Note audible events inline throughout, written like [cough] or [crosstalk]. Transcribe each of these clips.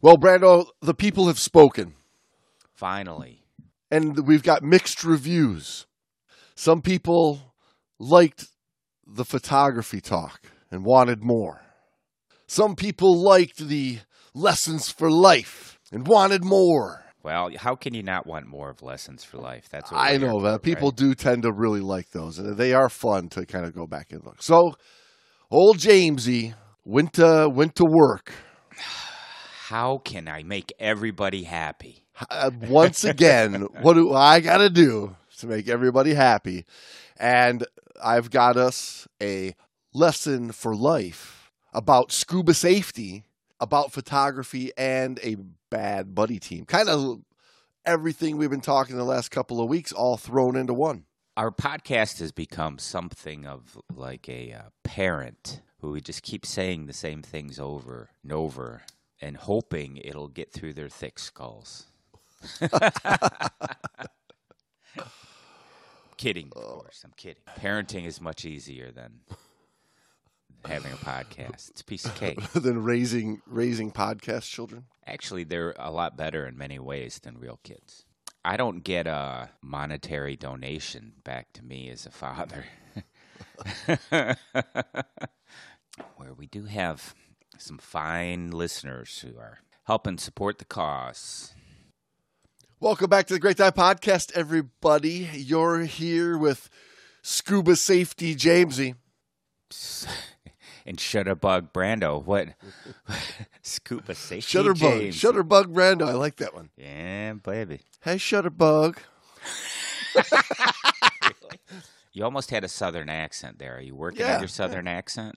Well, Brando, the people have spoken, Finally. and we've got mixed reviews. Some people liked the photography talk and wanted more. Some people liked the lessons for life and wanted more. Well, how can you not want more of lessons for life? That's what I know that people do tend to really like those, and they are fun to kind of go back and look. So, old Jamesy went to went to work How can I make everybody happy? uh, once again. [laughs] what do I got to do to make everybody happy? And I've got us a lesson for life about scuba safety, about photography, and a bad buddy team. Kind of everything we've been talking the last couple of weeks, all thrown into one. Our podcast has become something of like a uh, parent who we just keep saying the same things over and over and hoping it'll get through their thick skulls. [laughs] kidding, of oh. course. I'm kidding. Parenting is much easier than having a podcast. It's a piece of cake. [laughs] than raising raising podcast children. Actually, they're a lot better in many ways than real kids. I don't get a monetary donation back to me as a father. [laughs] Where we do have some fine listeners who are helping support the cause. Welcome back to the Great Dive Podcast, everybody. You're here with Scuba Safety Jamesy. And Shutterbug Brando, what? [laughs] Scuba safety. Shutterbug. James. Shutterbug Brando. I like that one. Yeah, baby. Hey, Shutterbug. [laughs] You almost had a southern accent there. Are you working Yeah, on your southern accent?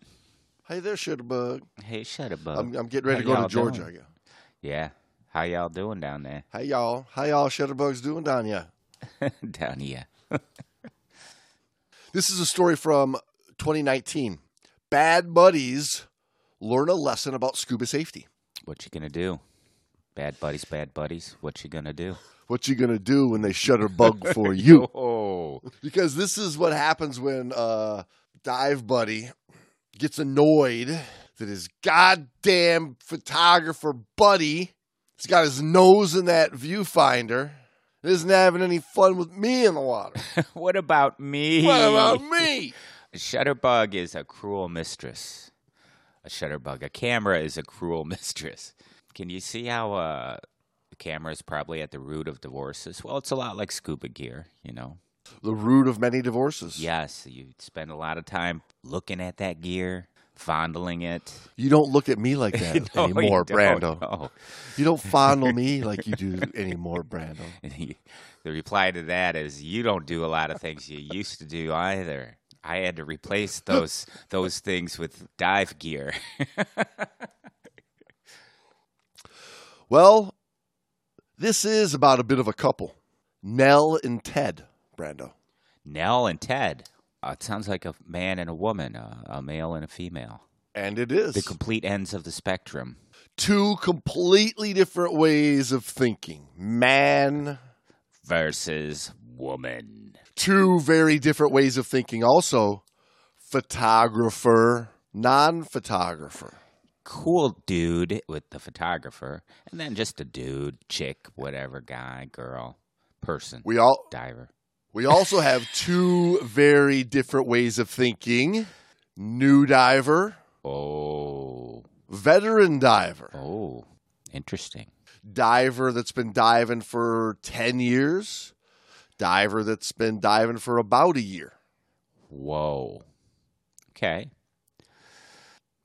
Hey there, Shutterbug. Hey, Shutterbug. I'm, I'm getting ready to go to Georgia. doing? Yeah. How y'all doing down there? Hey, y'all. How y'all Shutterbugs doing down here? [laughs] down here. [laughs] This is a story from 2019. Bad buddies learn a lesson about scuba safety. What you gonna do? Bad buddies, bad buddies. What you gonna do? What you gonna do when they shutterbug for you? [laughs] Oh, because this is what happens when uh, dive buddy gets annoyed that his goddamn photographer buddy has got his nose in that viewfinder and isn't having any fun with me in the water. [laughs] what about me? what about me? A shutterbug is a cruel mistress. A shutterbug, a camera is a cruel [laughs] mistress. Can you see how uh, the camera is probably at the root of divorces? Well, it's a lot like scuba gear, you know. The root of many divorces. Yes, you spend a lot of time looking at that gear, fondling it. You don't look at me like [laughs] that No, you anymore, don't, Brando. no. You don't fondle me [laughs] like you do anymore, Brando. He, [laughs] the reply to that is, "You don't do a lot of things you used to do either." I had to replace those those things with dive gear. Well, this is about a bit of a couple. Nell and Ted, Brando. Nell and Ted. Uh, it sounds like a man and a woman, uh, a male and a female. And it is. The complete ends of the spectrum. two completely different ways of thinking. Man, Versus woman. two very different ways of thinking. Also, photographer, non photographer. Cool dude with the photographer, and then just a dude, chick, whatever, guy, girl, person, We all diver. We also have two very different ways of thinking. New diver, Oh, veteran diver. oh, interesting. Diver that's been diving for 10 years, diver that's been diving for about a year. Whoa. Okay.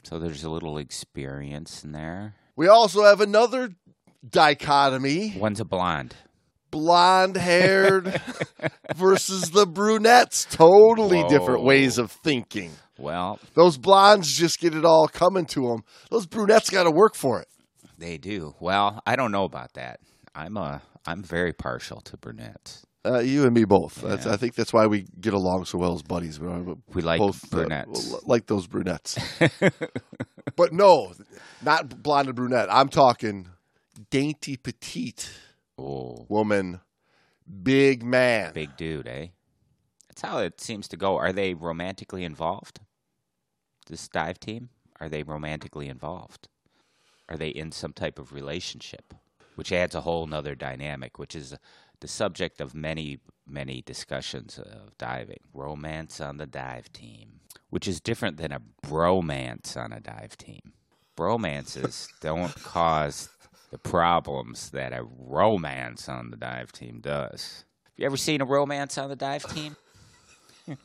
So there's a little experience in there. We also have another dichotomy One's a blonde. Blonde haired [laughs] versus the brunettes. Totally different ways of thinking. Well, Those blondes just get it all coming to them. Those brunettes got to work for it. they do. Well, I don't know about that. I'm a I'm very partial to brunettes. Uh, you and me both. That's, Yeah. I think that's why we get along so well as buddies. We're We like both uh, brunettes. like those brunettes. [laughs] but no, not blonde and brunette. I'm talking dainty petite oh, woman, big man. big dude, eh? That's how it seems to go. Are they romantically involved? This dive team? Are they romantically involved? are they in some type of relationship? Which adds a whole nother dynamic, which is the subject of many, many discussions of diving. Romance on the dive team, which is different than a bromance on a dive team. Bromances [laughs] don't cause the problems that a romance on the dive team does. Have you ever seen a romance on the dive team? [laughs]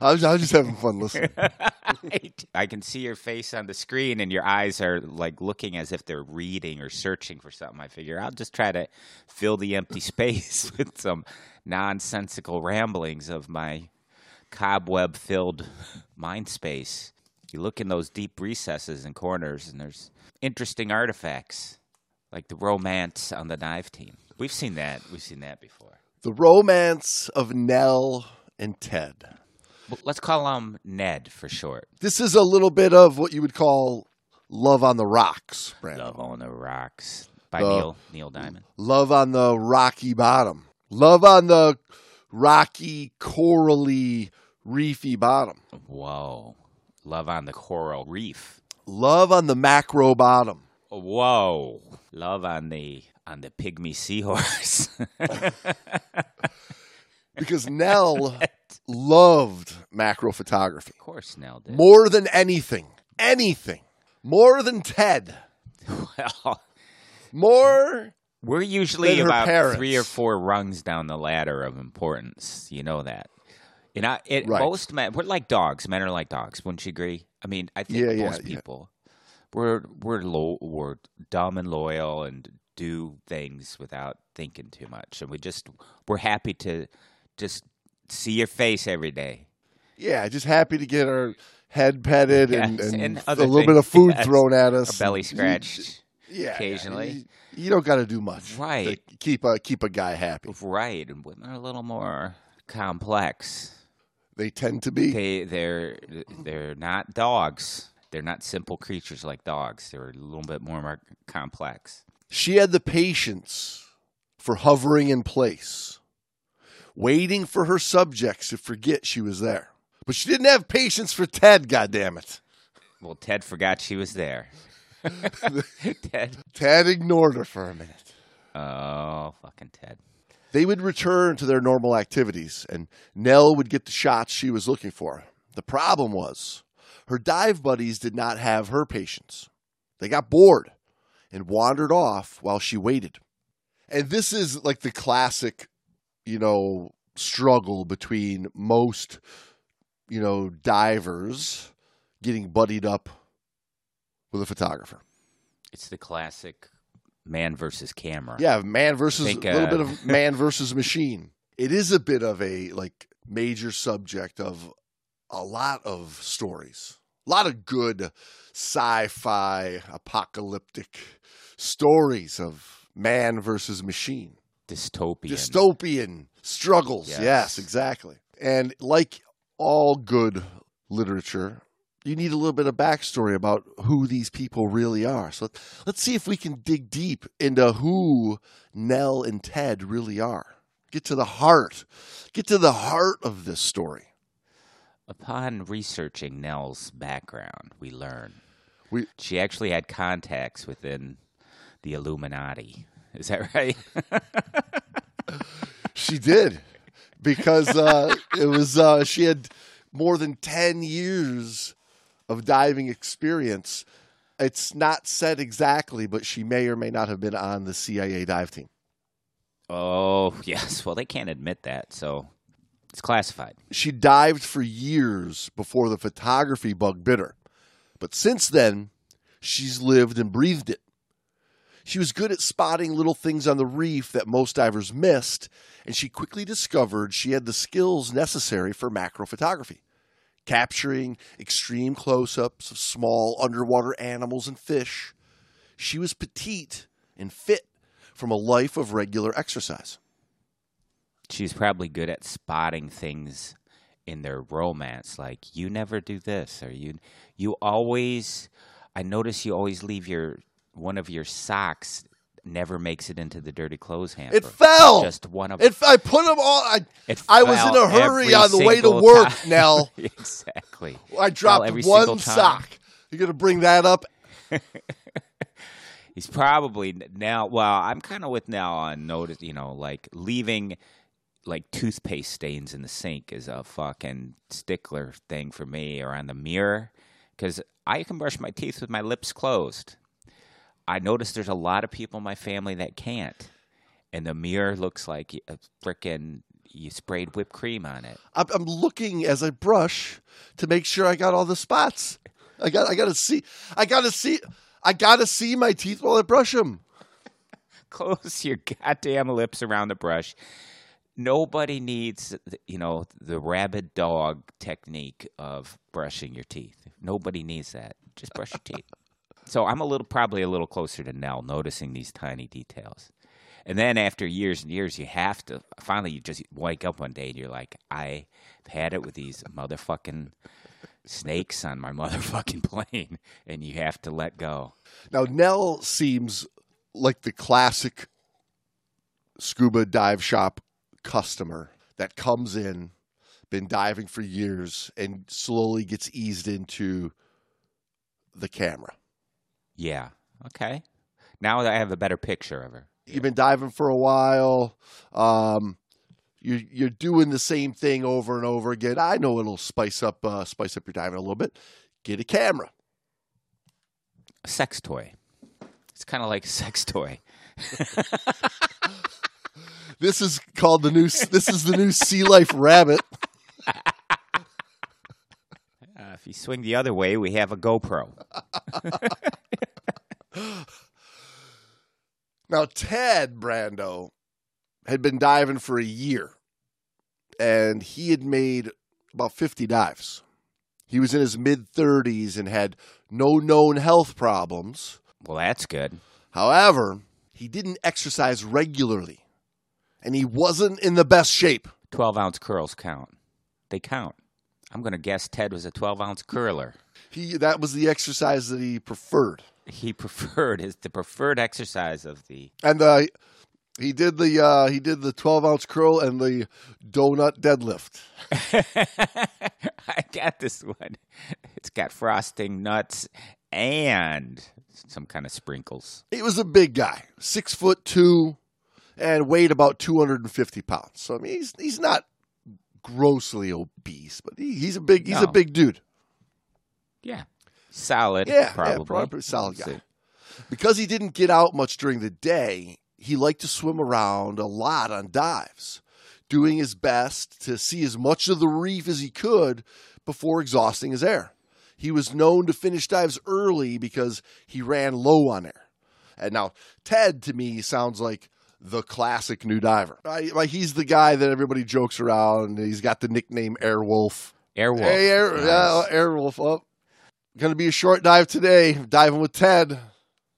I was, I was just having fun listening. [laughs] I can see your face on the screen, and your eyes are like looking as if they're reading or searching for something. I figure I'll just try to fill the empty [laughs] space with some nonsensical ramblings of my cobweb filled mind space. You look in those deep recesses and corners, and there's interesting artifacts like the romance on the dive team. We've seen that. We've seen that before. The romance of Nell and Ted. Well, let's call him Ned for short. This is a little bit of what you would call Love on the Rocks, Brandon. Love on the Rocks by The- Neil Neil Diamond. Love on the rocky bottom. Love on the rocky, corally, reefy bottom. Whoa. Love on the coral reef. Love on the macro bottom. Whoa. Love on the on the pygmy seahorse. [laughs] Because Nell loved macro photography of course Nell did. more than anything. Anything. More than Ted. Well, More. we're usually about parents. three or four rungs down the ladder of importance. You know that. And know, it, Right. most men, we're like dogs. Men are like dogs. Wouldn't you agree? I mean, I think Yeah, yeah, most yeah. people, we're we're lo- we're dumb and loyal and do things without thinking too much, and we just we're happy to just see your face every day. Yeah, just happy to get our head petted and, Yes, and, and a other little bit of food yes. thrown at Our us. belly And- scratched. Yeah, occasionally. You, you don't got to do much, Right. keep a keep a guy happy. Right, and women are a little more complex. They tend to be. They they're they're not dogs. They're not simple creatures like dogs. They're a little bit more, more complex. She had the patience for hovering in place, waiting for her subjects to forget she was there. But she didn't have patience for Ted. God damn it! Well, Ted forgot she was there. [laughs] [laughs] Ted. Ted ignored her for a minute. Oh, fucking Ted. They would return to their normal activities, and Nell would get the shots she was looking for. The problem was, her dive buddies did not have her patience. They got bored and wandered off while she waited. And this is like the classic, you know, struggle between most, you know, divers getting buddied up with a photographer. It's the classic man versus camera. Yeah, man versus a little uh, bit of [laughs] man versus machine. It is a bit of a like major subject of a lot of stories. A lot of good sci-fi apocalyptic stories of man versus machine. Dystopian. Dystopian struggles. Yes. Yes. exactly. And like all good literature, you need a little bit of backstory about who these people really are. So let's see if we can dig deep into who Nell and Ted really are. Get to the heart. Get to the heart of this story. Upon researching Nell's background, we learn We- she actually had contacts within the Illuminati. Is that right? [laughs] She did because uh, it was uh, she had more than ten years of diving experience. It's not said exactly, but she may or may not have been on the CIA dive team. oh, [laughs] yes. Well, they can't admit that, so it's classified. She dived for years before the photography bug bit her, but since then, she's lived and breathed it. She was good at spotting little things on the reef that most divers missed, and she quickly discovered she had the skills necessary for macro photography, capturing extreme close ups of small underwater animals and fish. She was petite and fit from a life of regular exercise. She's probably good at spotting things in their romance, like you never do this, or you you always. I notice you always leave your one of your socks never makes it into the dirty clothes hamper. It fell! Just one of It, I put them all. I, I was in a hurry on the way to work, time. Nell. [laughs] exactly. I dropped every one sock. You gonna bring that up? [laughs] He's probably now. Well, I'm kind of with now on notice. You know, like leaving like toothpaste stains in the sink is a fucking stickler thing for me, or on the mirror, because I can brush my teeth with my lips closed. I notice there's a lot of people in my family that can't, and the mirror looks like a uh, frickin' you sprayed whipped cream on it. I'm, I'm looking as I brush to make sure I got all the spots. I got I gotta see I gotta see I gotta see my teeth while I brush them. [laughs] close your goddamn lips around the brush. Nobody needs, you know, the rabid dog technique of brushing your teeth. Nobody needs that. Just brush your teeth. [laughs] So I'm a little, probably a little closer to Nell, noticing these tiny details. And then after years and years, you have to finally you just wake up one day and you're like, I've had it with these motherfucking snakes on my [laughs] motherfucking plane, and you have to let go. Now Nell seems like the classic scuba dive shop customer that comes in, been diving for years, and slowly gets eased into the camera. Yeah. Okay. Now that I have a better picture of her. You've been diving for a while. Um, you're you're doing the same thing over and over again. I know it'll spice up uh, spice up your diving a little bit. Get a camera. A sex toy. It's kind of like a [laughs] sex toy. [laughs] This is called the new. This is the new Sea Life Rabbit. [laughs] If you swing the other way, we have a GoPro. [laughs] Now Ted Brando had been diving for a year, and he had made about fifty dives. He was in his mid thirties and had no known health problems. Well, that's good. However, he didn't exercise regularly, and he wasn't in the best shape. 12 ounce curls count. They count. I'm going to guess Ted was a 12 ounce curler. He that was the exercise that he preferred, He [laughs] preferred his the preferred exercise of the. and uh, he did the uh, he did the twelve ounce curl and the donut deadlift. [laughs] I got this one. It's got frosting, nuts, and some kind of sprinkles. He was a big guy, six foot two, and weighed about two hundred and fifty pounds. So I mean, he's he's not grossly obese, but he, he's a big he's a big dude. Yeah. Solid. Yeah, probably. yeah, probably solid guy. Because he didn't get out much during the day, he liked to swim around a lot on dives, doing his best to see as much of the reef as he could before exhausting his air. He was known to finish dives early because he ran low on air. And now, Ted to me sounds like the classic new diver. I, like he's the guy that everybody jokes around. He's got the nickname Airwolf. Airwolf. Hey, Air, Nice. yeah, Airwolf. Oh, going to be a short dive today. Diving with Ted.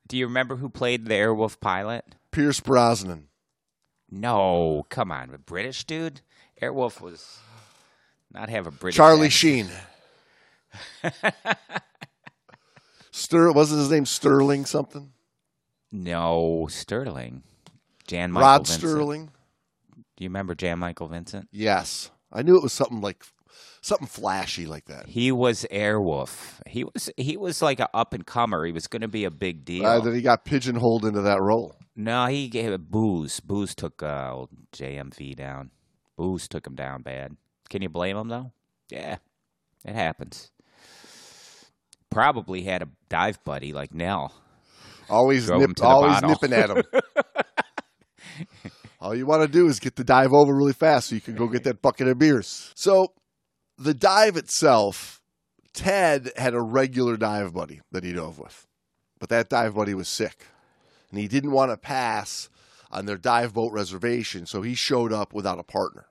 Do you remember who played the Airwolf pilot? Pierce Brosnan. No, come on, a British dude. Airwolf was not have a British. Charlie accent. Sheen. [laughs] Ster wasn't his name Sterling something? No, Sterling. Jan Michael Rod Vincent. Sterling. Do you remember Jan Michael Vincent? Yes, I knew it was something like something flashy like that. He was Airwolf. He was he was like an up and comer. He was going to be a big deal. Uh, that he got pigeonholed into that role. no, he gave it booze. Booze took uh, old JMV down. Booze took him down bad. Can you blame him though? Yeah, it happens. Probably had a dive buddy like Nell. Always nip, him to the always nipping at him. [laughs] All you want to do is get the dive over really fast so you can go get that bucket of beers. So, the dive itself, Ted had a regular dive buddy that he dove with, but that dive buddy was sick, and he didn't want to pass on their dive boat reservation, so he showed up without a partner.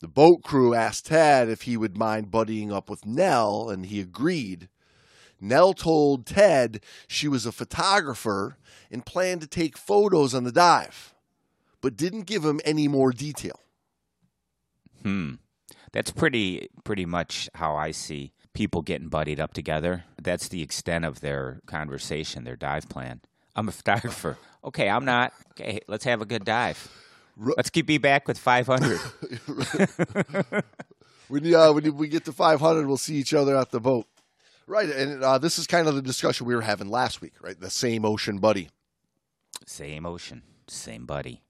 The boat crew asked Ted if he would mind buddying up with Nell, and he agreed. Nell told Ted she was a photographer and planned to take photos on the dive, but didn't give him any more detail. Hmm. That's pretty pretty much how I see people getting buddied up together. That's the extent of their conversation, their dive plan. I'm a photographer. Okay, I'm not. Okay, let's have a good dive. Let's keep me back with 500. [laughs] When, uh, when we get to 500, we'll see each other at the boat. Right, and uh, this is kind of the discussion we were having last week, right? The same ocean buddy. Same ocean, same buddy.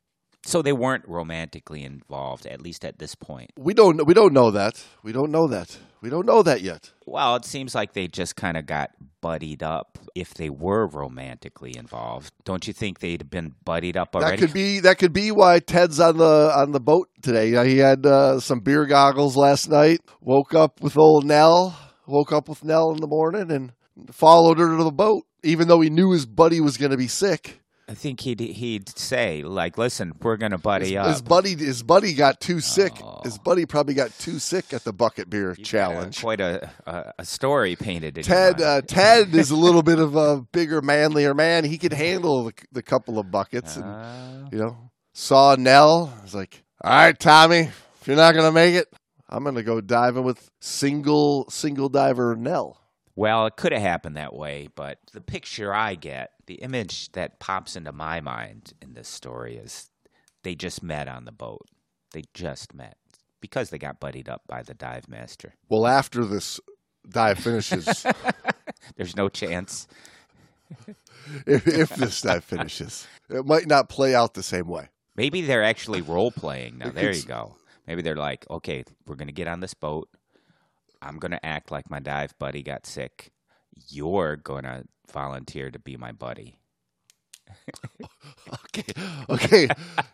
So they weren't romantically involved, at least at this point. We don't we don't know that. We don't know that. We don't know that yet. Well, it seems like they just kind of got buddied up if they were romantically involved. Don't you think they'd have been buddied up already? That could be that could be why Ted's on the on the boat today. You know, he had uh, some beer goggles last night. Woke up with old Nell. Woke up with Nell in the morning and followed her to the boat, even though he knew his buddy was going to be sick. I think he'd he'd say like, "Listen, we're gonna buddy his, up." His buddy, his buddy got too sick. Oh. His buddy probably got too sick at the bucket beer You've a- challenge. quite a, a a story painted. Ted, uh. Ted is a little bit of a bigger, manlier man. He could handle the, the couple of buckets, and Uh, you know, saw Nell. I was like, "All right, Tommy, if you're not gonna make it, I'm gonna go diving with single single diver Nell." Well, it could have happened that way, but the picture I get, the image that pops into my mind in this story is they just met on the boat. They just met because they got buddied up by the dive master. Well, after this dive finishes, [laughs] There's no chance. if, if this dive finishes, it might not play out the same way. Maybe they're actually role playing now. There you go. Maybe they're like, okay, we're going to get on this boat. I'm going to act like my dive buddy got sick. You're going to volunteer to be my buddy. [laughs] Okay, okay,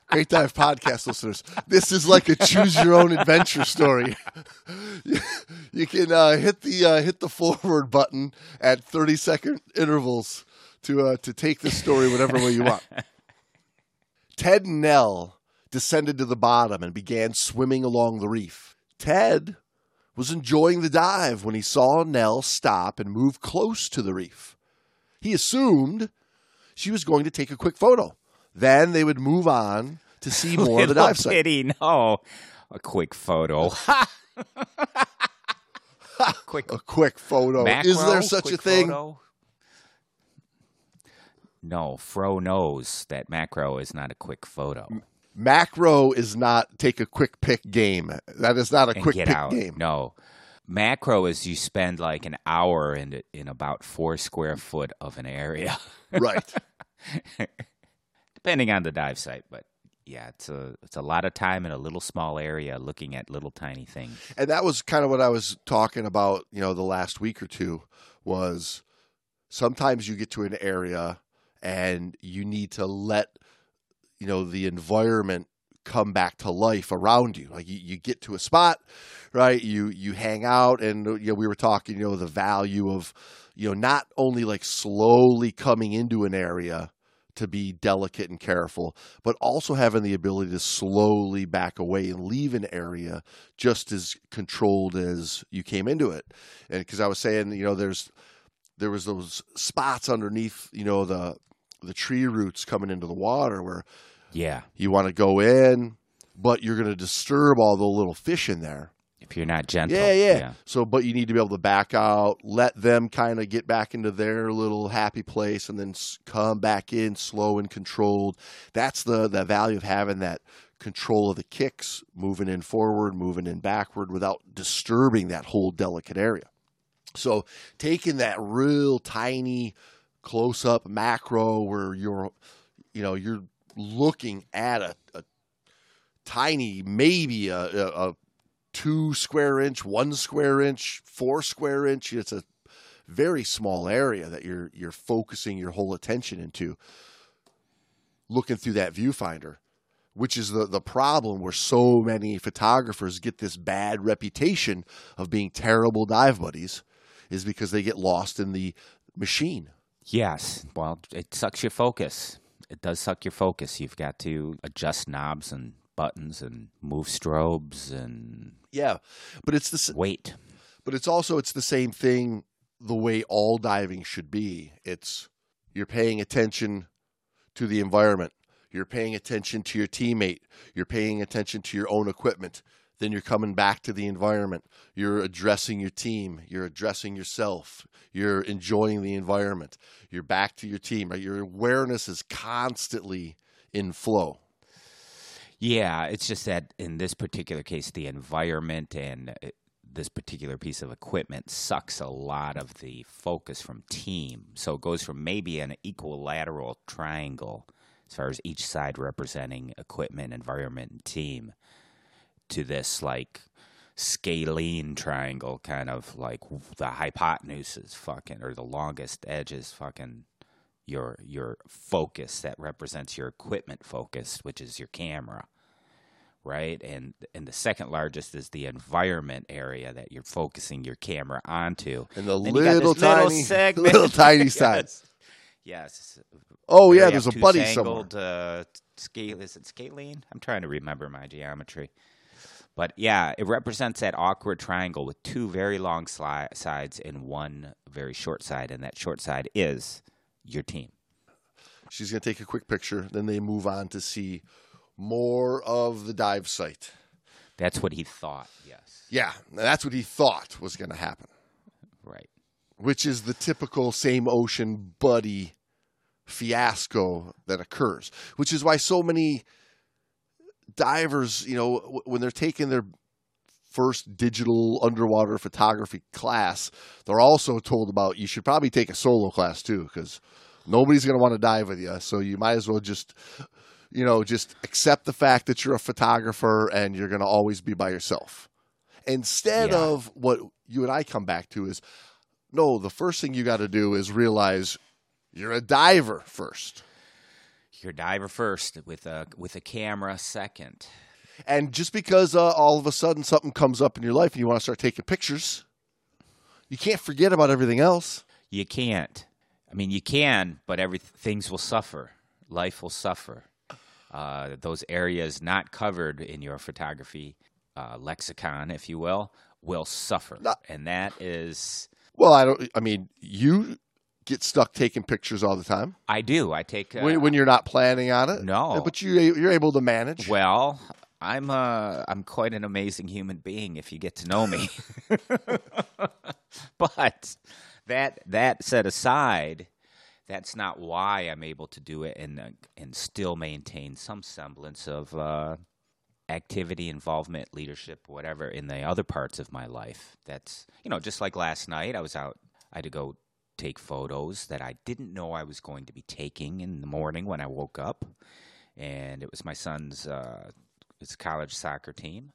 great dive podcast listeners. This is like a choose your own adventure story. you, [laughs] you can uh, hit the uh, hit the forward button at thirty second intervals to uh, to take this story whatever way you want. [laughs] Ted Nell descended to the bottom and began swimming along the reef. Ted was enjoying the dive when he saw Nell stop and move close to the reef. He assumed she was going to take a quick photo. Then they would move on to see [laughs] more of the dive site. pity, no. A quick photo. [laughs] [laughs] quick A quick photo. macro, Is there such a thing? photo? No, Fro knows that macro is not a quick photo. Macro is not take a quick pick game. That is not a and quick pick out. game. No. Macro is you spend like an hour in in about four square foot of an area, [laughs] Right. depending on the dive site. But yeah, it's a it's a lot of time in a little small area looking at little tiny things. and that was kind of what I was talking about, you know, the last week or two was sometimes you get to an area and you need to let you know the environment come back to life around you. Like you, you get to a spot, right? You you hang out and you know we were talking, you know, the value of you know not only like slowly coming into an area to be delicate and careful, but also having the ability to slowly back away and leave an area just as controlled as you came into it. And because I was saying, you know, there's there was those spots underneath, you know, the the tree roots coming into the water where Yeah, you want to go in, but you're going to disturb all the little fish in there. if you're not gentle. Yeah, yeah, So, but you need to be able to back out, let them kind of get back into their little happy place, and then s- come back in slow and controlled. That's the the value of having that control of the kicks, moving in forward, moving in backward, without disturbing that whole delicate area. So, taking that real tiny close up macro where you're, you know, you're looking at a, a tiny, maybe a, a, two square inch, one square inch, four square inch. It's a very small area that you're you're focusing your whole attention into. Looking through that viewfinder, which is the the problem where so many photographers get this bad reputation of being terrible dive buddies, is because they get lost in the machine. Yes. Well, it sucks your focus. It does suck your focus. You've got to adjust knobs and buttons and move strobes and Yeah, but it's the weight. but it's also it's the same thing the way all diving should be it's you're paying attention to the environment you're paying attention to your teammate you're paying attention to your own equipment then you're coming back to the environment. You're addressing your team. You're addressing yourself. You're enjoying the environment. You're back to your team right? Your awareness is constantly in flow. Yeah, it's just that in this particular case, the environment and uh, this particular piece of equipment sucks a lot of the focus from team. So it goes from maybe an equilateral triangle, as far as each side representing equipment, environment, and team, to this like scalene triangle, kind of like the hypotenuse is fucking, or the longest edge is fucking your your focus that represents your equipment focus, which is your camera, right? And and the second largest is the environment area that you're focusing your camera onto. And the little little tiny, [laughs] segment. little tiny [laughs] side. Yes. Oh yeah, there's a buddy somewhere. Uh, scale is it scalene? I'm trying to remember my geometry. But yeah, it represents that awkward triangle with two very long sli- sides and one very short side, and that short side is your team. She's going to take a quick picture. Then they move on to see more of the dive site. That's what he thought. Yes, Yeah, that's what he thought was going to happen, right. which is the typical same ocean buddy fiasco that occurs, which is why so many divers, you know, w- when they're taking their first digital underwater photography class, they're also told about you should probably take a solo class too because nobody's going to want to dive with you. So you might as well just, you know, just accept the fact that you're a photographer and you're going to always be by yourself. Instead Yeah. of what you and I come back to is, no, the first thing you got to do is realize you're a diver first. You're diver first with a with a camera second. And just because uh, all of a sudden something comes up in your life and you want to start taking pictures, you can't forget about everything else. You can't. I mean, you can, but every things will suffer. Life will suffer. Uh, those areas not covered in your photography uh, lexicon, if you will, will suffer, No. and that is. Well, I don't. I mean, you get stuck taking pictures all the time I do. I take. Uh, when, when you're not planning on it. No. but you you're able to manage. well, I'm uh, I'm quite an amazing human being if you get to know me. [laughs] [laughs] but that that set aside, that's not why I'm able to do it and uh, and still maintain some semblance of uh, activity, involvement, leadership, whatever in the other parts of my life. That's you know just like last night, I was out. I had to go take photos that I didn't know I was going to be taking in the morning when I woke up, and it was my son's uh, his college soccer team.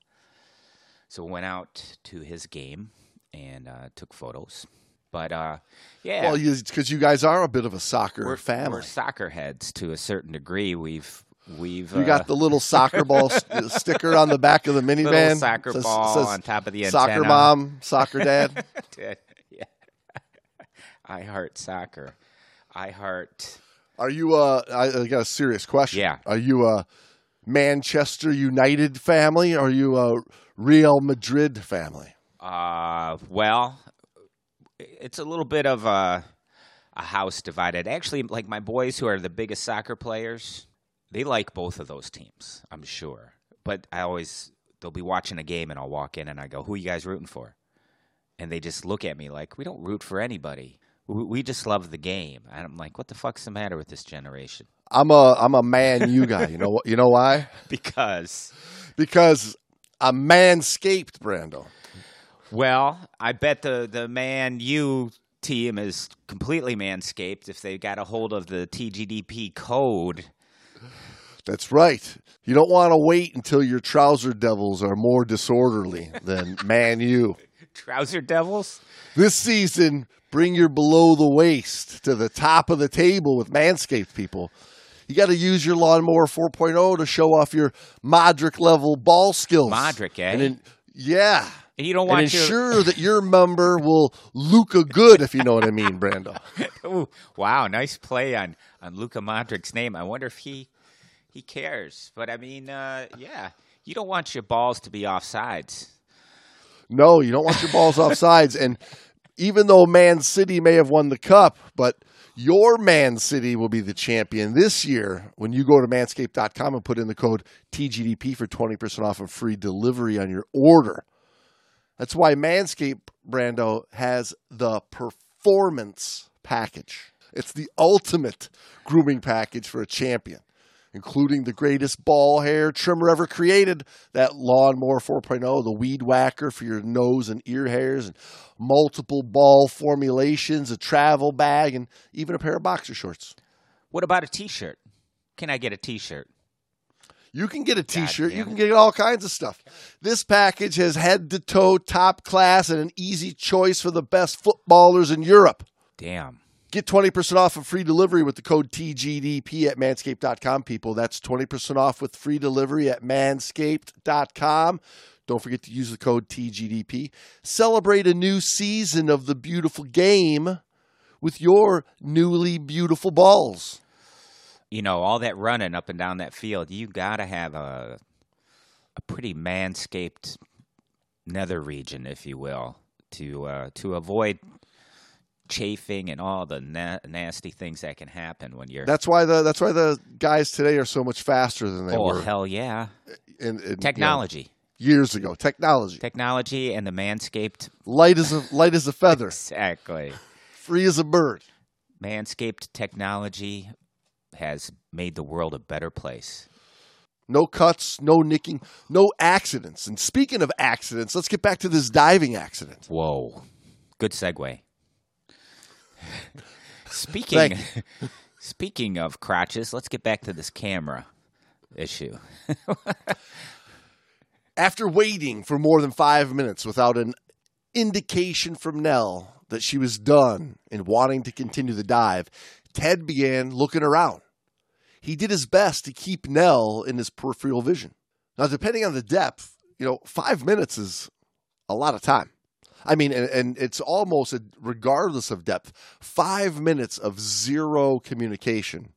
So went out to his game and uh, took photos. But uh, yeah, Well, because you, guys are a bit of a soccer we're, family. we're soccer heads to a certain degree. We've we've you uh, got the little soccer ball [laughs] st- sticker on the back of the minivan. little soccer Says- ball says on top of the antenna. soccer mom, soccer dad. [laughs] I heart soccer. I heart. Are you? Uh, I, I got a serious question. Yeah. Are you a Manchester United family? Or are you a Real Madrid family? Uh, well, it's a little bit of a a house divided. Actually, like my boys who are the biggest soccer players, they like both of those teams. I'm sure, but I always they'll be watching a game and I'll walk in and I go, "Who are you guys rooting for?" And they just look at me like, "We don't root for anybody. We, just love the game." And I'm like, "What the fuck's the matter with this generation?" I'm a I'm a man you guy. You know what? You know why? [laughs] Because Because I'm manscaped, Brando. Well, I bet the the Man U team is completely manscaped if they got a hold of the TGDP code. That's right. You don't want to wait until your trouser devils are more disorderly than Man U. Trouser Devils? This season, bring your below the waist to the top of the table with Manscaped people. You got to use your lawnmower 4.0 to show off your Modric level ball skills. Modric, eh? And then, yeah. And you don't And want your ensure that your member will Luca good, if you know what I mean, Brando. [laughs] Ooh, wow, nice play on on Luka Modric's name. I wonder if he he cares. But I mean, uh, yeah, you don't want your balls to be offsides. No, you don't want your balls off sides. And even though Man City may have won the cup, but your Man City will be the champion this year when you go to manscaped.com and put in the code TGDP for 20% off and free delivery on your order. That's why Manscaped, Brando, has the performance package. It's the ultimate grooming package for a champion. Including the greatest ball hair trimmer ever created, that Lawnmower 4.0, the weed whacker for your nose and ear hairs, and multiple ball formulations, a travel bag, and even a pair of boxer shorts. What about a T-shirt? Can I get a T-shirt? You can get a t-shirt. You can get all kinds of stuff. This package has head to toe top class and an easy choice for the best footballers in Europe. Damn. Get 20% off of free delivery with the code TGDP at manscaped.com, people. That's 20% off with free delivery at manscaped.com. Don't forget to use the code TGDP. Celebrate a new season of the beautiful game with your newly beautiful balls. You know, all that running up and down that field, you got to have a a pretty manscaped nether region, if you will, to uh, to avoid chafing and all the na- nasty things that can happen when you're. That's why the that's why the guys today are so much faster than they oh were hell yeah! in, in, you know, Technology, years ago. Technology, technology, and the manscaped. light as a light as a feather, Exactly. free as a bird. Manscaped technology has made the world a better place. No cuts, no nicking, no accidents. And speaking of accidents, let's get back to this diving accident. Whoa. Good segue. Speaking [laughs] speaking of crotches, let's get back to this camera issue. [laughs] After waiting for more than five minutes without an indication from Nell that she was done and wanting to continue the dive, Ted began looking around. He did his best to keep Nell in his peripheral vision. Now, depending on the depth, you know, five minutes is a lot of time. I mean, and, and it's almost a, regardless of depth, five minutes of zero communication.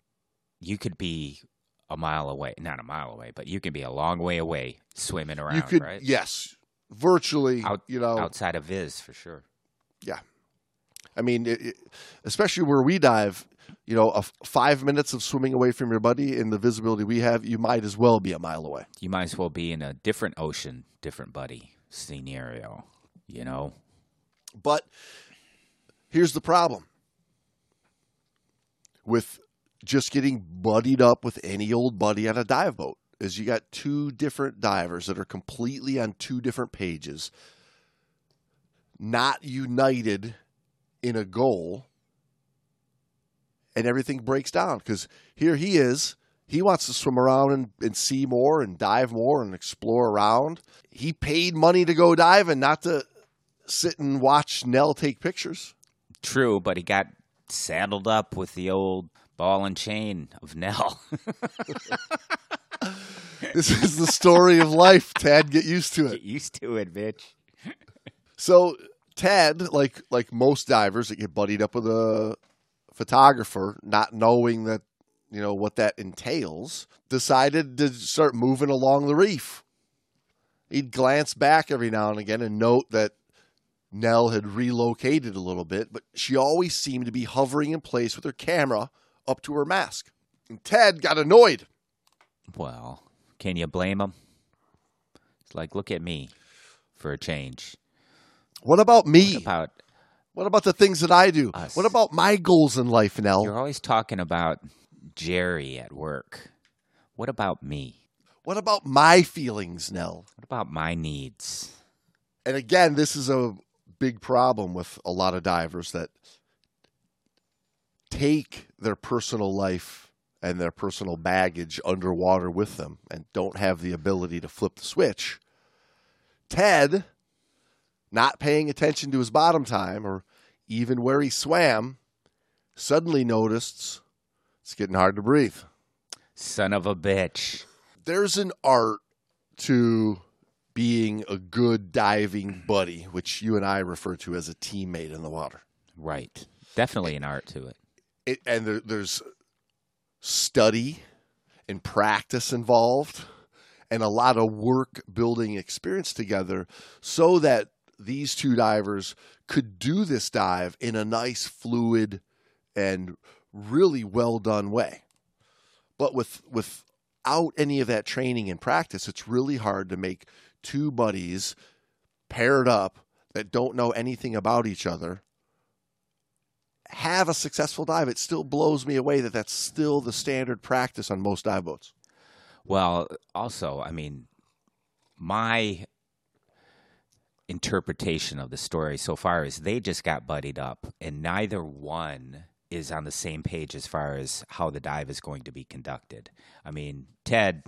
You could be a mile away, not a mile away, but you can be a long way away swimming around, you could, right? yes, virtually, Out- you know, Outside of Viz for sure. Yeah, I mean, it, it, especially where we dive, you know, a f- five minutes of swimming away from your buddy in the visibility we have, you might as well be a mile away. You might as well be in a different ocean, different buddy scenario, you know? But here's the problem with just getting buddied up with any old buddy on a dive boat is you got two different divers that are completely on two different pages, not united in a goal, and everything breaks down because here he is. He wants to swim around and, and see more and dive more and explore around. He paid money to go diving, not to sit and watch Nell take pictures. True, but he got saddled up with the old ball and chain of Nell. [laughs] This is the story of life, Tad. Get used to it. Get used to it, bitch. So Tad, like like most divers that get buddied up with a photographer, not knowing that you know what that entails, decided to start moving along the reef. He'd glance back every now and again and note that Nell had relocated a little bit, but she always seemed to be hovering in place with her camera up to her mask. And Ted got annoyed. Well, can you blame him? It's like, look at me for a change. What about me? What about What about the things that I do? Us. What about my goals in life, Nell? you're always talking about Jerry at work. What about me? What about my feelings, Nell? What about my needs? And again, this is a big problem with a lot of divers that take their personal life and their personal baggage underwater with them and don't have the ability to flip the switch. Ted, not paying attention to his bottom time or even where he swam, suddenly noticed it's getting hard to breathe. Son of a bitch. there's an art to being a good diving buddy, which you and I refer to as a teammate in the water. Right. Definitely an art to it. It, and there, there's study and practice involved, and a lot of work building experience together, so that these two divers could do this dive in a nice, fluid, and really well done way. But with without any of that training and practice, it's really hard to make two buddies paired up that don't know anything about each other have a successful dive, it still blows me away that that's still the standard practice on most dive boats. Well, also, I mean, my interpretation of the story so far is they just got buddied up, and neither one is on the same page as far as how the dive is going to be conducted. I mean, Ted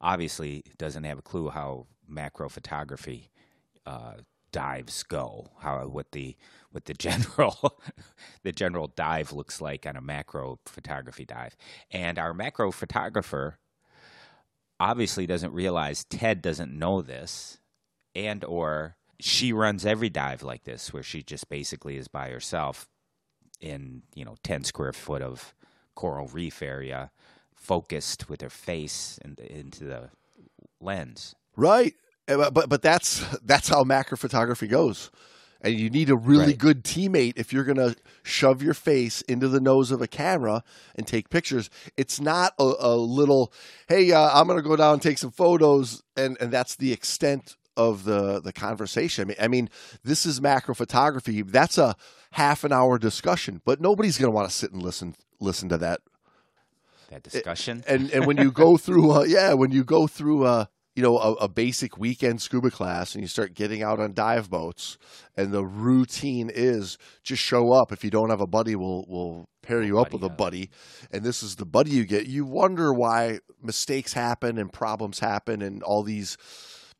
obviously doesn't have a clue how macro photography uh, dives go, how what the what the [laughs] general the general dive looks like on a macro photography dive, and our macro photographer obviously doesn't realize Ted doesn't know this, and or she runs every dive like this, where she just basically is by herself in you know 10 square foot of coral reef area focused with her face in, into the lens right eh, but but that's that's how macro photography goes and you need a really right. good teammate if you're going to shove your face into the nose of a camera and take pictures it's not a, a little hey uh, i'm going to go down and take some photos and and that's the extent of the the conversation. I mean, I mean, this is macro photography. That's a half an hour discussion, but nobody's going to want to sit and listen listen to that that discussion. And and when you go through, uh, yeah, when you go through, uh, you know, a, a, basic weekend scuba class, and you start getting out on dive boats, and the routine is just show up. If you don't have a buddy, we'll we'll pair you up with a buddy, and this is the buddy you get. You wonder why mistakes happen and problems happen, and all these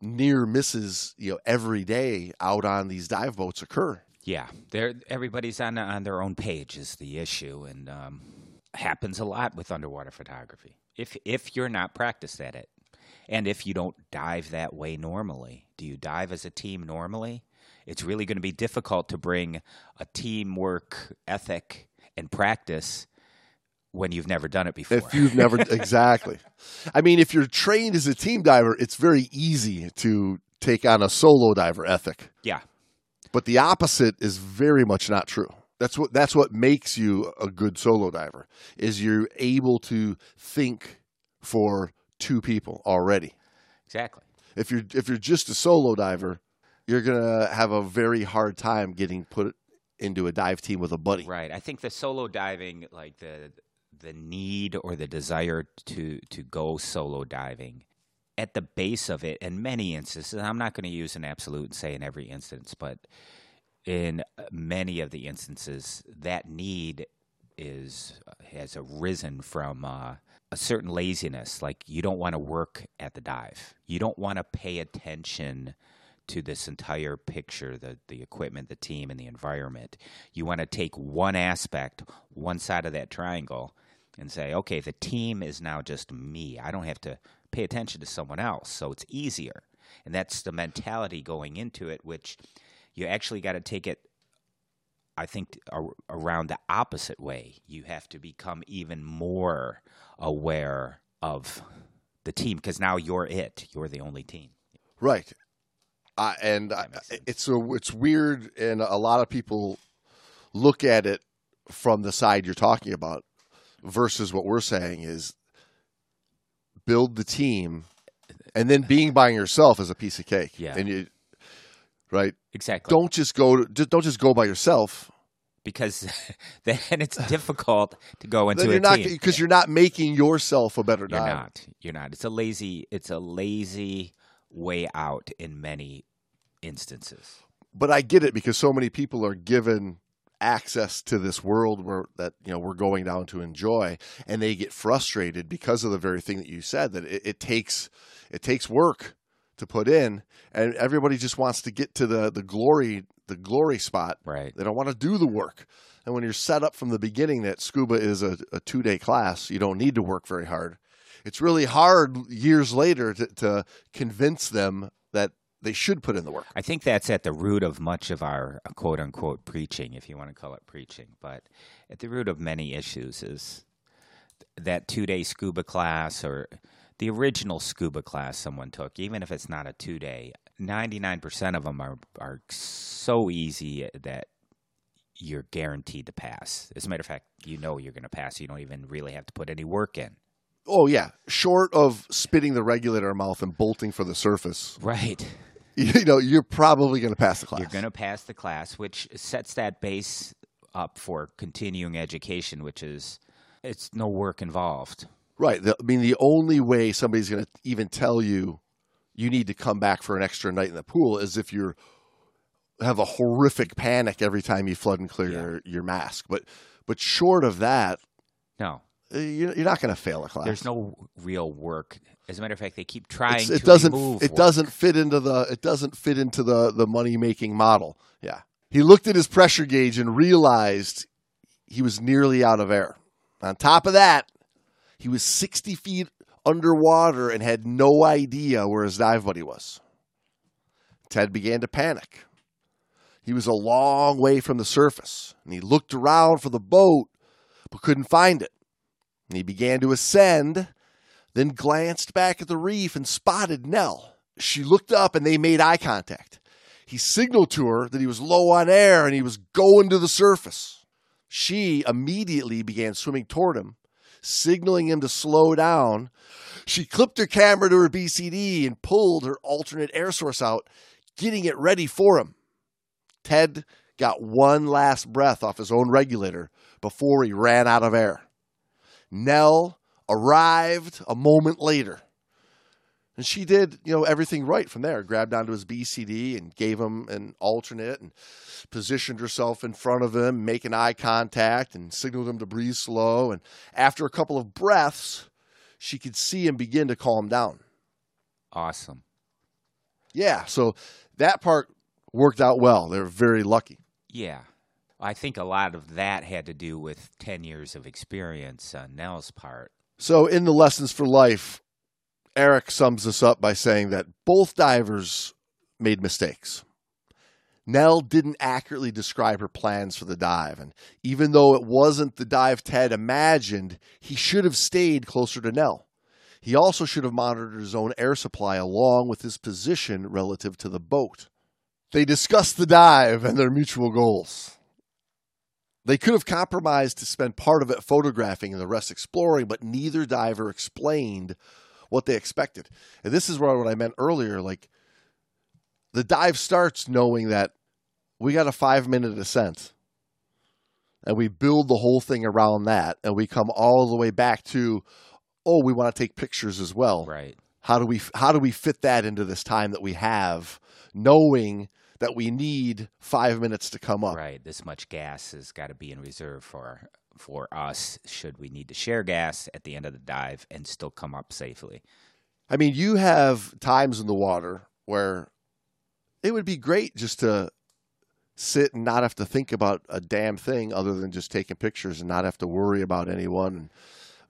near misses, you know, every day out on these dive boats occur. Yeah, they everybody's on on their own page is the issue, and um, happens a lot with underwater photography. If if you're not practiced at it, and if you don't dive that way normally, do you dive as a team normally? It's really going to be difficult to bring a teamwork ethic and practice when you've never done it before. If you've never [laughs] exactly. I mean, if you're trained as a team diver, it's very easy to take on a solo diver ethic. Yeah. But the opposite is very much not true. That's what that's what makes you a good solo diver. Is you're able to think for two people already. Exactly. If you're if you're just a solo diver, you're going to have a very hard time getting put into a dive team with a buddy. Right. I think the solo diving like the the need or the desire to to go solo diving at the base of it in many instances i'm not going to use an absolute and say in every instance but in many of the instances that need is has arisen from uh, a certain laziness like you don't want to work at the dive you don't want to pay attention to this entire picture the the equipment the team and the environment you want to take one aspect one side of that triangle and say, okay, the team is now just me. I don't have to pay attention to someone else, so it's easier. And that's the mentality going into it, which you actually got to take it, I think, around the opposite way. You have to become even more aware of the team because now you're it. You're the only team. Right. Uh, and it's a, it's weird, and a lot of people look at it from the side you're talking about versus what we're saying is build the team and then being by yourself is a piece of cake. Yeah. And you right? Exactly. Don't just go to, don't just go by yourself because [laughs] then it's difficult to go into you're a not, team because you're not making yourself a better you're not. You're not. It's a lazy it's a lazy way out in many instances. But I get it because so many people are given access to this world where that you know we're going down to enjoy and they get frustrated because of the very thing that you said that it, it takes it takes work to put in and everybody just wants to get to the the glory the glory spot right they don't want to do the work and when you're set up from the beginning that scuba is a, a two day class you don't need to work very hard it's really hard years later to, to convince them that they should put in the work. I think that's at the root of much of our uh, quote unquote preaching, if you want to call it preaching. But at the root of many issues is that two day scuba class or the original scuba class someone took, even if it's not a two day, 99% of them are, are so easy that you're guaranteed to pass. As a matter of fact, you know you're going to pass. You don't even really have to put any work in. Oh, yeah. Short of spitting the regulator mouth and bolting for the surface. Right. [laughs] you know, you're probably going to pass the class. You're going to pass the class, which sets that base up for continuing education, which is it's no work involved. Right. The, I mean, the only way somebody's going to even tell you you need to come back for an extra night in the pool is if you're have a horrific panic every time you flood and clear Yeah. your, your mask. But but short of that, No, uh, you're, you're not going to fail a class. there's no real work. As a matter of fact, they keep trying it doesn't it work. doesn't fit into the it doesn't fit into the the money making model. Yeah. He looked at his pressure gauge and realized he was nearly out of air. On top of that, he was 60 feet underwater and had no idea where his dive buddy was. Ted began to panic. He was a long way from the surface, and he looked around for the boat but couldn't find it. And he began to ascend then glanced back at the reef and spotted Nell. She looked up and they made eye contact. He signaled to her that he was low on air and he was going to the surface. She immediately began swimming toward him, signaling him to slow down. She clipped her camera to her BCD and pulled her alternate air source out, getting it ready for him. Ted got one last breath off his own regulator before he ran out of air. Nell arrived a moment later. And she did, you know, everything right from there. Grabbed onto his BCD and gave him an alternate and positioned herself in front of him, making eye contact and signaled him to breathe slow. And after a couple of breaths, she could see him begin to calm down. awesome. Yeah, so that part worked out well. They were very lucky. Yeah. I think a lot of that had to do with 10 years of experience on Nell's part. So, in the lessons for life, Eric sums this up by saying that both divers made mistakes. Nell didn't accurately describe her plans for the dive, and even though it wasn't the dive Ted imagined, he should have stayed closer to Nell. He also should have monitored his own air supply along with his position relative to the boat. They discussed the dive and their mutual goals. They could have compromised to spend part of it photographing and the rest exploring, but neither diver explained what they expected. And this is what what I meant earlier. Like the dive starts knowing that we got a five minute ascent. And we build the whole thing around that. And we come all the way back to, oh, we want to take pictures as well. Right. How do we how do we fit that into this time that we have, knowing that we need five minutes to come up? Right. This much gas has got to be in reserve for for us should we need to share gas at the end of the dive and still come up safely. I mean, you have times in the water where it would be great just to sit and not have to think about a damn thing other than just taking pictures and not have to worry about anyone.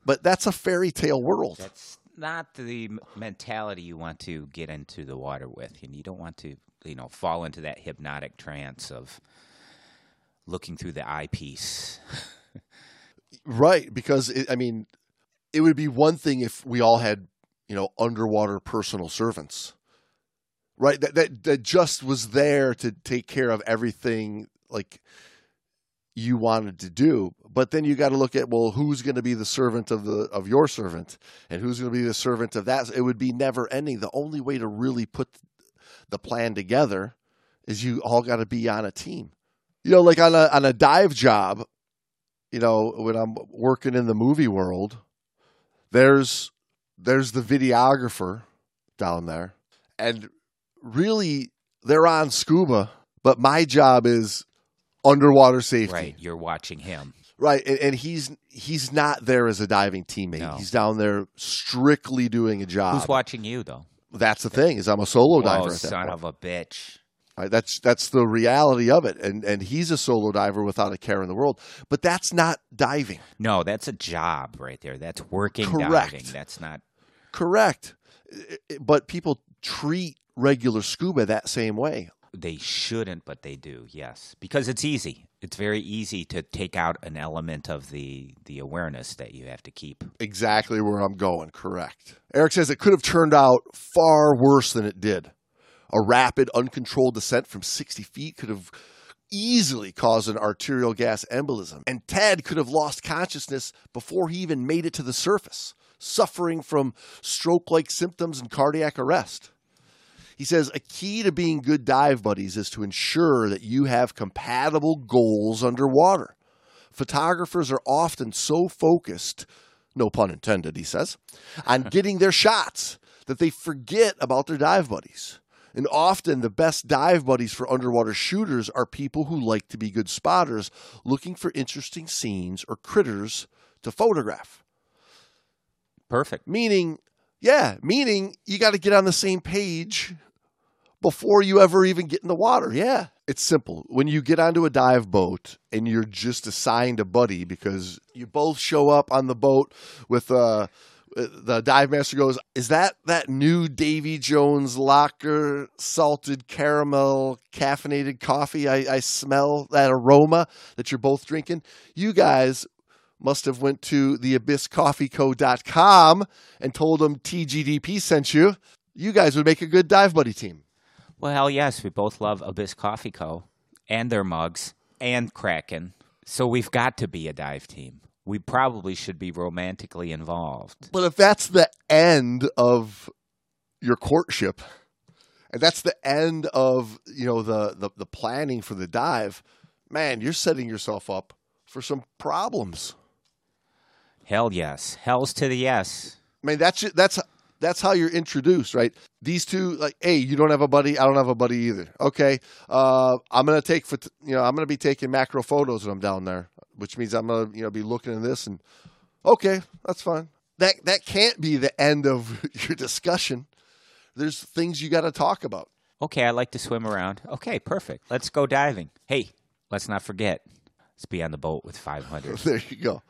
But that's a fairy tale world. That's not the mentality you want to get into the water with. And you don't want to, you know, fall into that hypnotic trance of looking through the eyepiece. [laughs] Right, because it, I mean, it would be one thing if we all had, you know, underwater personal servants, right? That that that just was there to take care of everything like you wanted to do. But then you got to look at well, who's going to be the servant of the of your servant, and who's going to be the servant of that? It would be never ending. The only way to really put the plan together is you all got to be on a team. You know, like on a on a dive job, you know, when I'm working in the movie world, there's there's the videographer down there, and really they're on scuba, but my job is underwater safety, right. You're watching him. Right, and, and he's he's not there as a diving teammate. No. He's down there strictly doing a job. Who's watching you though? That's the thing is I'm a solo diver. Oh, at that son of a bitch. Right, that's that's the reality of it, and and he's a solo diver without a care in the world. But that's not diving. No, that's a job right there. That's working Correct. diving. That's not Correct, but people treat regular scuba that same way. they shouldn't, but they do. Yes, because it's easy. It's very easy to take out an element of the the awareness that you have to keep. Exactly where I'm going. Correct. Eric says it could have turned out far worse than it did. A rapid, uncontrolled descent from 60 feet could have easily caused an arterial gas embolism, and Ted could have lost consciousness before he even made it to the surface, suffering from stroke like symptoms and cardiac arrest. He says a key to being good dive buddies is to ensure that you have compatible goals underwater. Photographers are often so focused, no pun intended, he says, on [laughs] getting their shots that they forget about their dive buddies. And often the best dive buddies for underwater shooters are people who like to be good spotters, looking for interesting scenes or critters to photograph. Perfect. Meaning, yeah, meaning you got to get on the same page before you ever even get in the water. Yeah. It's simple. When you get onto a dive boat and you're just assigned a buddy because you both show up on the boat with uh the dive master goes, "Is that that new Davy Jones locker salted caramel caffeinated coffee? I, I smell that aroma that you're both drinking. You guys must have went to the abysscoffeeco.com and told them TGDP sent you. You guys would make a good dive buddy team. Well, hell yes, we both love Abyss Coffee Co. and their mugs and Kraken. So we've got to be a dive team. We probably should be romantically involved. But if that's the end of your courtship, and that's the end of you know the, the, the planning for the dive, man, you're setting yourself up for some problems. Hell yes. Hell's to the yes. I mean, that's that's that's how you're introduced, right? These two, like, hey, you don't have a buddy, I don't have a buddy either. Okay, uh, I'm gonna take, for you know, I'm gonna be taking macro photos when I'm down there, which means I'm gonna, you know, be looking at this and, okay, that's fine. That that can't be the end of [laughs] your discussion. There's things you got to talk about. Okay, I like to swim around. Okay, perfect. Let's go diving. Hey, let's not forget. Let's be on the boat with 500. [laughs] there you go.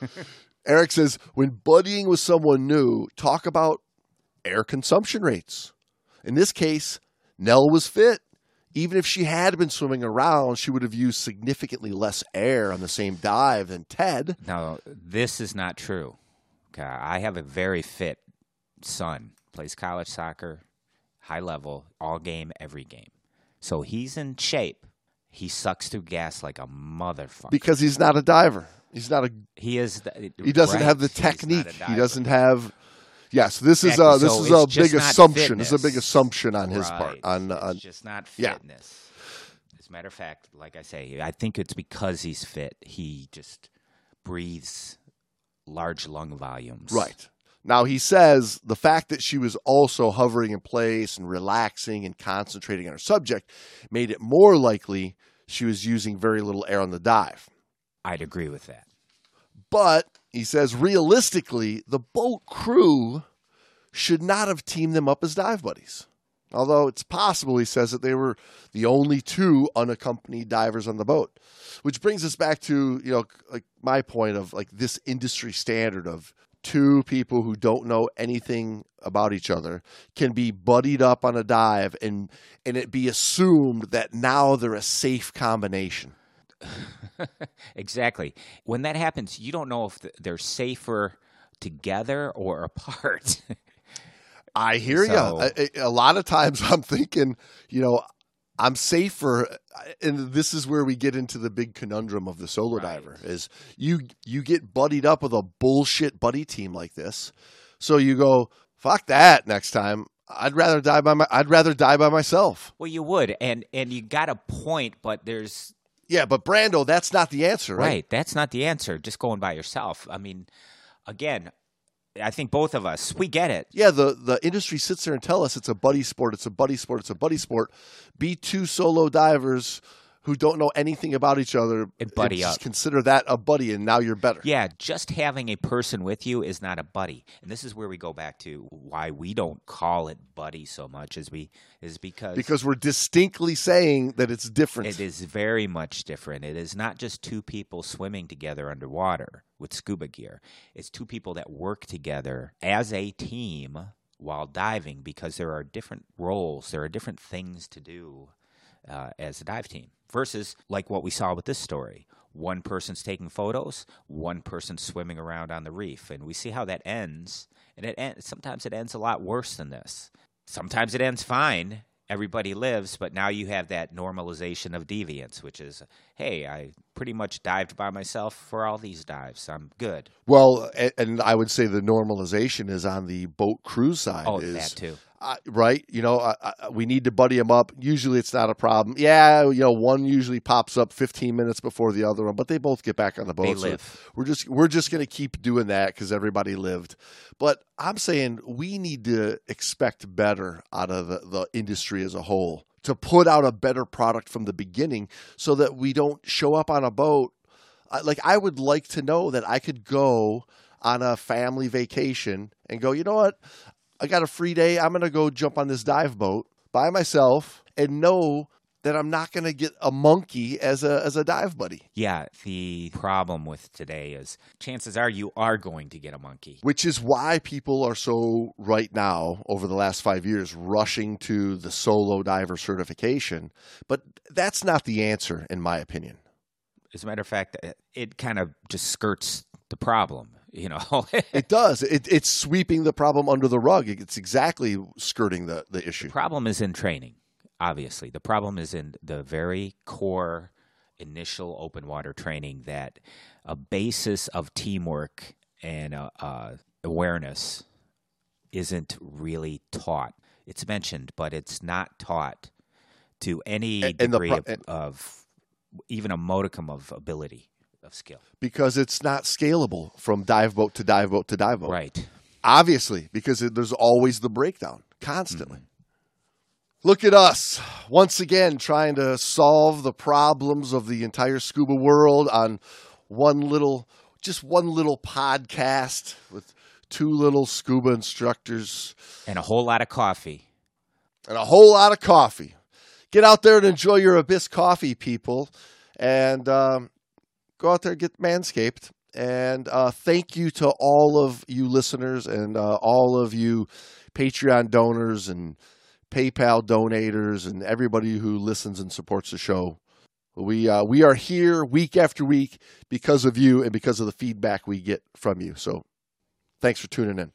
[laughs] Eric says, when buddying with someone new, talk about air consumption rates. In this case, Nell was fit. Even if she had been swimming around, she would have used significantly less air on the same dive than Ted. Now, this is not true. Okay, I have a very fit son, plays college soccer, high level, all game, every game. So he's in shape. He sucks through gas like a motherfucker. Because he's not a diver. He's not a. He is. The, he doesn't right, have the technique. He doesn't have Yes, this is uh, a this so is a big assumption. This is a big assumption on his right. part. On, on it's just not fitness. Yeah. As a matter of fact, like I say, I think it's because he's fit. He just breathes large lung volumes. Right. Now he says the fact that she was also hovering in place and relaxing and concentrating on her subject made it more likely she was using very little air on the dive. I'd agree with that. But he says realistically, the boat crew should not have teamed them up as dive buddies. Although it's possible, he says, that they were the only two unaccompanied divers on the boat. Which brings us back to, you know, like my point of like this industry standard of two people who don't know anything about each other can be buddied up on a dive and and it be assumed that now they're a safe combination. [laughs] exactly. When that happens, you don't know if they're safer together or apart. I [laughs] hear so, you. A, a, lot of times I'm thinking, you know, I'm safer uh, and this is where we get into the big conundrum of the solo right. diver is you you get buddied up with a bullshit buddy team like this. So you go, fuck that next time. I'd rather die by my I'd rather die by myself. Well, you would. And and you got a point, but there's yeah, but Brando, that's not the answer, right? Right. That's not the answer. Just going by yourself. I mean, again, I think both of us, we get it. Yeah, the, the industry sits there and tell us it's a buddy sport, it's a buddy sport, it's a buddy sport. Be two solo divers who don't know anything about each other and buddy and up. Consider that a buddy, and now you're better. Yeah, just having a person with you is not a buddy, and this is where we go back to why we don't call it buddy so much. Is we is because because we're distinctly saying that it's different. It is very much different. It is not just two people swimming together underwater with scuba gear. It's two people that work together as a team while diving because there are different roles, there are different things to do uh, as a dive team versus like what we saw with this story. One person's taking photos, one person swimming around on the reef, and we see how that ends. And it sometimes it ends a lot worse than this. Sometimes it ends fine, everybody lives, but now you have that normalization of deviance, which is, hey, I pretty much dived by myself for all these dives. I'm good. Well, and I would say the normalization is on the boat crew side. Oh, is, that too. I, right? You know, I, I, we need to buddy them up. Usually, it's not a problem. Yeah, you know, one usually pops up 15 minutes before the other one, but they both get back on the boat. They so we're just we're just going to keep doing that because everybody lived. But I'm saying we need to expect better out of the, the industry as a whole to put out a better product from the beginning, so that we don't show up on a boat. Like I would like to know that I could go on a family vacation and go. You know what? I got a free day. I'm going to go jump on this dive boat by myself and know that I'm not going to get a monkey as a as a dive buddy. Yeah, the problem with today is chances are you are going to get a monkey. Which is why people are so right now over the last 5 years rushing to the solo diver certification, but that's not the answer in my opinion. As a matter of fact, it- it kind of just skirts the problem. You know, [laughs] It does. It, it's sweeping the problem under the rug. It's exactly skirting the, the issue. The problem is in training, obviously. The problem is in the very core initial open water training that a basis of teamwork and uh, uh, awareness isn't really taught. It's mentioned, but it's not taught to any and the degree pro- of, of even a modicum of ability of skill. Because it's not scalable from dive boat to dive boat to dive boat. Right. Obviously, because it, there's always the breakdown constantly. Look at us once again trying to solve the problems of the entire scuba world on one little, just one little podcast with two little scuba instructors And a whole lot of coffee. and a whole lot of coffee. Get out there and enjoy your Abyss coffee, people, and um, go out there get manscaped. And uh, thank you to all of you listeners and uh, all of you Patreon donors and PayPal donators and everybody who listens and supports the show. We uh, we are here week after week because of you and because of the feedback we get from you. So thanks for tuning in.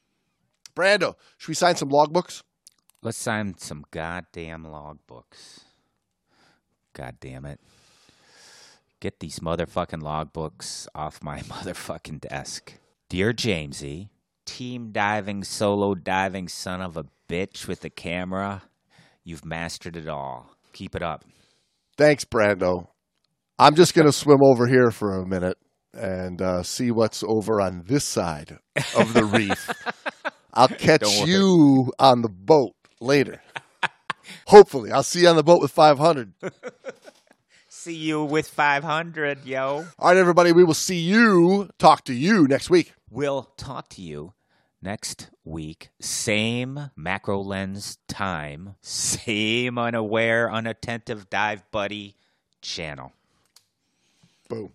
Brando, should we sign some logbooks? Let's sign some goddamn logbooks. God damn it. Get these motherfucking logbooks off my [laughs] motherfucking desk. Dear Jamesy, team diving, solo diving son of a bitch with the camera, you've mastered it all. Keep it up. Thanks, Brando. I'm just going to swim over here for a minute and uh, see what's over on this side of the [laughs] reef. I'll catch you on the boat later. Hopefully, I'll see you on the boat with 500. [laughs] See you with 500, yo. All right, everybody, we will see you, talk to you next week. We'll talk to you next week. Same macro lens time, same unaware, unattentive dive buddy channel. Boom.